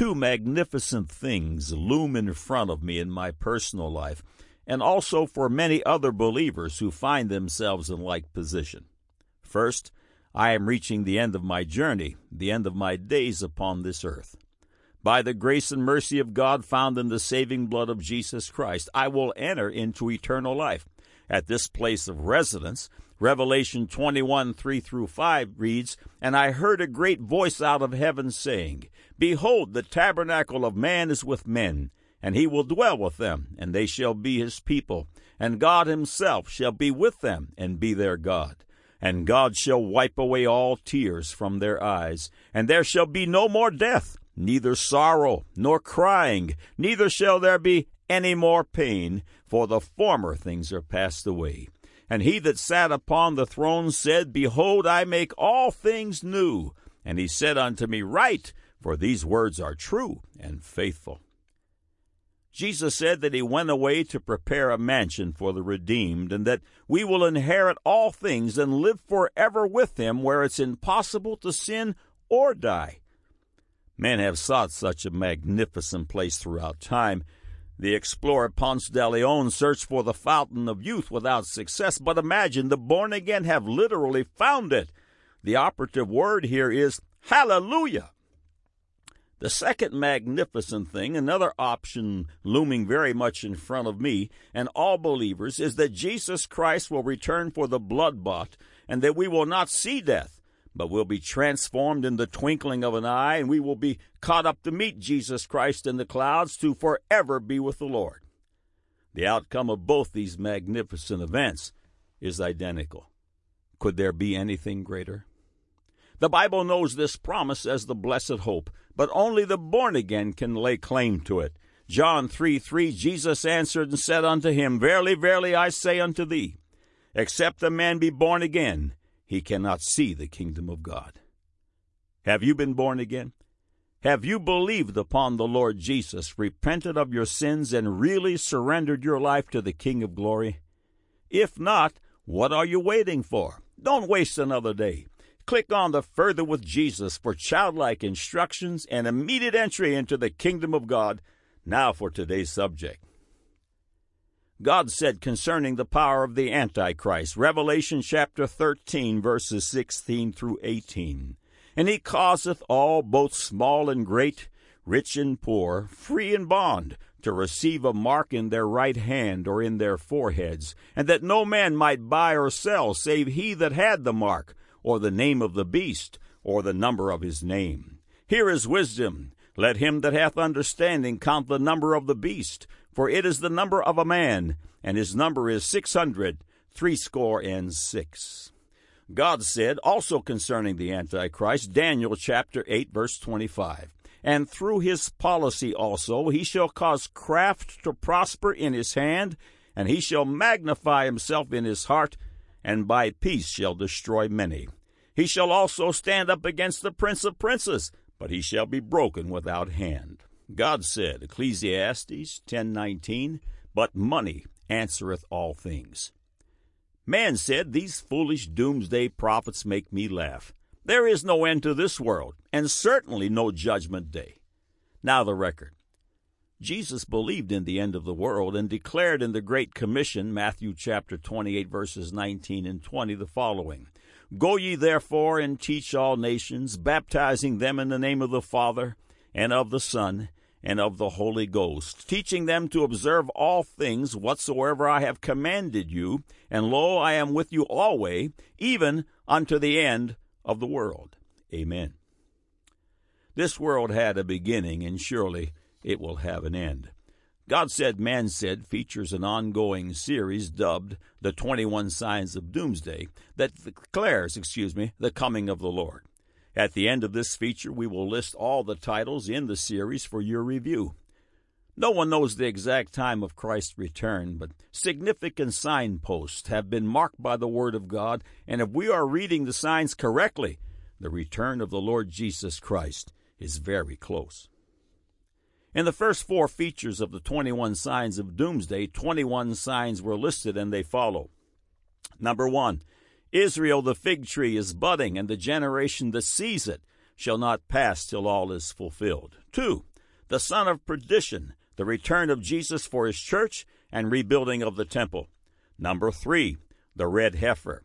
two magnificent things loom in front of me in my personal life, and also for many other believers who find themselves in like position. First, I am reaching the end of my journey, the end of my days upon this earth. By the grace and mercy of God found in the saving blood of Jesus Christ, I will enter into eternal life. At this place of residence, Revelation 21 3 through 5 reads, And I heard a great voice out of heaven saying, Behold, the tabernacle of man is with men, and he will dwell with them, and they shall be his people, and God himself shall be with them, and be their God. And God shall wipe away all tears from their eyes, and there shall be no more death, neither sorrow, nor crying, neither shall there be any more pain, for the former things are passed away. And he that sat upon the throne said, Behold, I make all things new. And he said unto me, Write, for these words are true and faithful. Jesus said that he went away to prepare a mansion for the redeemed, and that we will inherit all things and live forever with him where it's impossible to sin or die. Men have sought such a magnificent place throughout time. The explorer Ponce de Leon searched for the fountain of youth without success, but imagine the born again have literally found it. The operative word here is hallelujah. The second magnificent thing, another option looming very much in front of me and all believers, is that Jesus Christ will return for the blood bought, and that we will not see death, but will be transformed in the twinkling of an eye, and we will be caught up to meet Jesus Christ in the clouds to forever be with the Lord. The outcome of both these magnificent events is identical. Could there be anything greater? The Bible knows this promise as the blessed hope, but only the born again can lay claim to it. John 3 3 Jesus answered and said unto him, Verily, verily, I say unto thee, except a man be born again, he cannot see the kingdom of God. Have you been born again? Have you believed upon the Lord Jesus, repented of your sins, and really surrendered your life to the King of glory? If not, what are you waiting for? Don't waste another day. Click on the Further with Jesus for childlike instructions and immediate entry into the kingdom of God. Now for today's subject. God said concerning the power of the Antichrist, Revelation chapter 13, verses 16 through 18. And he causeth all, both small and great, rich and poor, free and bond, to receive a mark in their right hand or in their foreheads, and that no man might buy or sell save he that had the mark, or the name of the beast, or the number of his name. Here is wisdom. Let him that hath understanding count the number of the beast, for it is the number of a man, and his number is six hundred, threescore and six. God said also concerning the Antichrist, Daniel chapter 8, verse 25, And through his policy also he shall cause craft to prosper in his hand, and he shall magnify himself in his heart, and by peace shall destroy many. He shall also stand up against the prince of princes, but he shall be broken without hand. God said, Ecclesiastes 10:19, but money answereth all things. Man said, These foolish doomsday prophets make me laugh. There is no end to this world, and certainly no judgment day. Now the record. Jesus believed in the end of the world and declared in the Great Commission, Matthew chapter 28, verses 19 and 20, the following Go ye therefore and teach all nations, baptizing them in the name of the Father, and of the Son, and of the Holy Ghost, teaching them to observe all things whatsoever I have commanded you, and lo, I am with you always, even unto the end of the world. Amen. This world had a beginning, and surely it will have an end. God Said, Man Said features an ongoing series dubbed The 21 Signs of Doomsday that declares, excuse me, the coming of the Lord. At the end of this feature, we will list all the titles in the series for your review. No one knows the exact time of Christ's return, but significant signposts have been marked by the Word of God, and if we are reading the signs correctly, the return of the Lord Jesus Christ is very close. In the first four features of the 21 signs of doomsday, 21 signs were listed and they follow. Number one, Israel the fig tree is budding, and the generation that sees it shall not pass till all is fulfilled. Two, the son of perdition, the return of Jesus for his church, and rebuilding of the temple. Number three, the red heifer.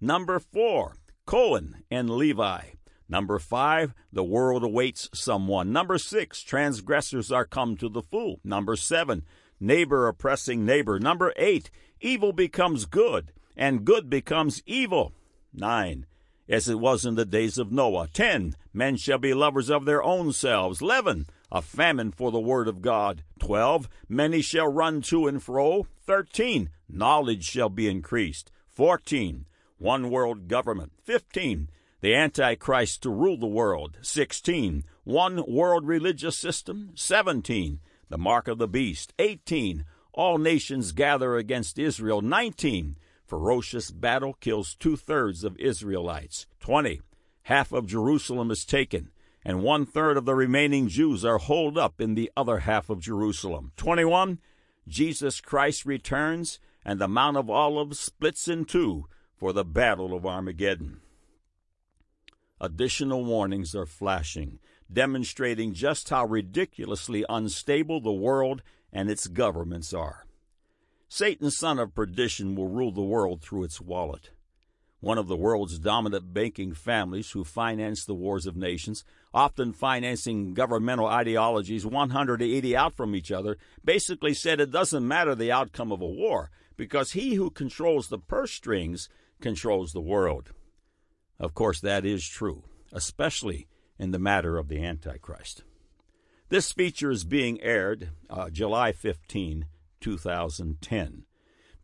Number four, Cohen and Levi. Number five, the world awaits someone. Number six, transgressors are come to the full. Number seven, neighbor oppressing neighbor. Number eight, evil becomes good, and good becomes evil. Nine, as it was in the days of Noah. Ten, men shall be lovers of their own selves. Eleven, a famine for the word of God. Twelve, many shall run to and fro. Thirteen, knowledge shall be increased. Fourteen, one world government. Fifteen, the Antichrist to rule the world. Sixteen, one world religious system. Seventeen, the mark of the beast. Eighteen, all nations gather against Israel. Nineteen, ferocious battle kills two thirds of Israelites. Twenty, half of Jerusalem is taken and one third of the remaining Jews are holed up in the other half of Jerusalem. 21. Jesus Christ returns, and the Mount of Olives splits in two for the Battle of Armageddon. Additional warnings are flashing, demonstrating just how ridiculously unstable the world and its governments are. Satan's son of perdition will rule the world through its wallet one of the world's dominant banking families who finance the wars of nations, often financing governmental ideologies 180 out from each other, basically said it doesn't matter the outcome of a war because he who controls the purse strings controls the world. Of course, that is true, especially in the matter of the Antichrist. This feature is being aired uh, July 15, 2010.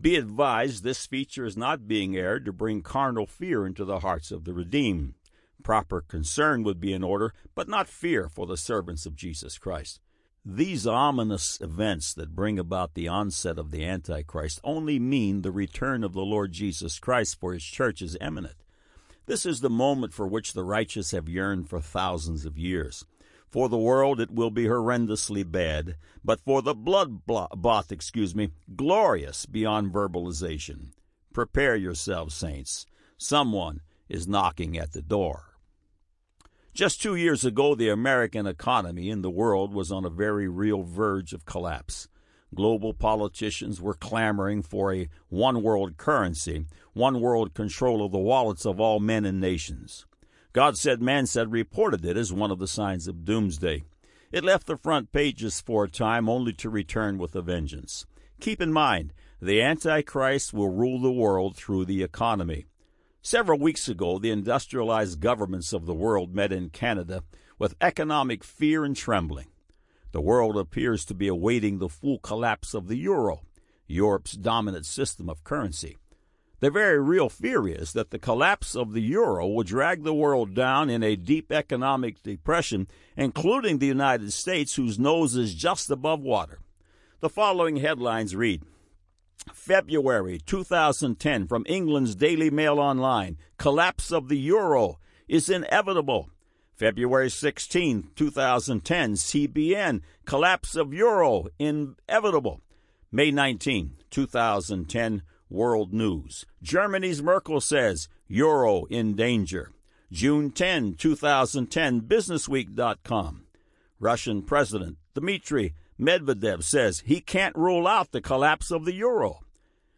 Be advised, this feature is not being aired to bring carnal fear into the hearts of the redeemed. Proper concern would be in order, but not fear for the servants of Jesus Christ. These ominous events that bring about the onset of the Antichrist only mean the return of the Lord Jesus Christ for his church is imminent. This is the moment for which the righteous have yearned for thousands of years. For the world it will be horrendously bad, but for the blood bought, excuse me, glorious beyond verbalization. Prepare yourselves, saints. Someone is knocking at the door. Just two years ago, the American economy in the world was on a very real verge of collapse. Global politicians were clamoring for a one world currency, one world control of the wallets of all men and nations. God said, man said reported it as one of the signs of doomsday. It left the front pages for a time only to return with a vengeance. Keep in mind, the Antichrist will rule the world through the economy. Several weeks ago, the industrialized governments of the world met in Canada with economic fear and trembling. The world appears to be awaiting the full collapse of the euro, Europe's dominant system of currency. The very real fear is that the collapse of the euro will drag the world down in a deep economic depression, including the United States, whose nose is just above water. The following headlines read February 2010 from England's Daily Mail Online Collapse of the euro is inevitable. February 16, 2010, CBN Collapse of euro inevitable. May 19, 2010, World News. Germany's Merkel says euro in danger. June 10, 2010, businessweek.com. Russian President Dmitry Medvedev says he can't rule out the collapse of the euro.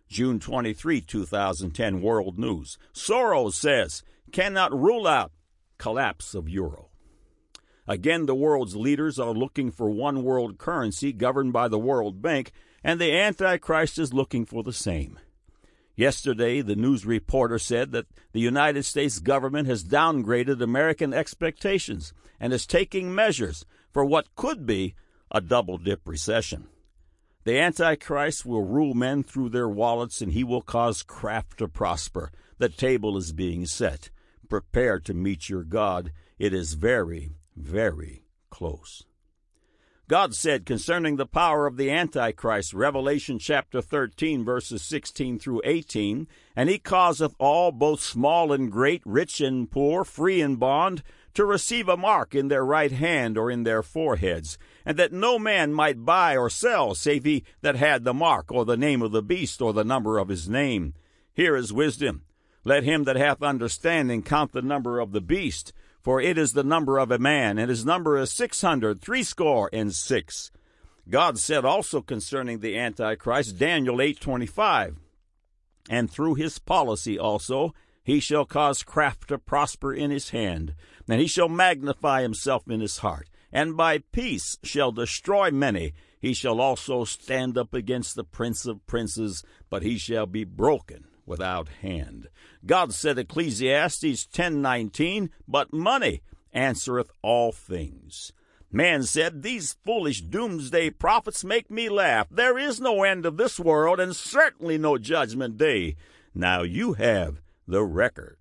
June 23, 2010, World News. Soros says cannot rule out collapse of euro. Again, the world's leaders are looking for one world currency governed by the World Bank, and the Antichrist is looking for the same. Yesterday, the news reporter said that the United States government has downgraded American expectations and is taking measures for what could be a double dip recession. The Antichrist will rule men through their wallets and he will cause craft to prosper. The table is being set. Prepare to meet your God. It is very, very close. God said concerning the power of the Antichrist, Revelation chapter 13, verses 16 through 18, And he causeth all, both small and great, rich and poor, free and bond, to receive a mark in their right hand or in their foreheads, and that no man might buy or sell, save he that had the mark, or the name of the beast, or the number of his name. Here is wisdom. Let him that hath understanding count the number of the beast, for it is the number of a man, and his number is six hundred threescore and six. God said also concerning the Antichrist, Daniel 8:25, and through his policy also he shall cause craft to prosper in his hand, and he shall magnify himself in his heart, and by peace shall destroy many. He shall also stand up against the prince of princes, but he shall be broken without hand. God said Ecclesiastes 10:19, but money answereth all things. Man said, These foolish doomsday prophets make me laugh. There is no end of this world, and certainly no judgment day. Now you have the record.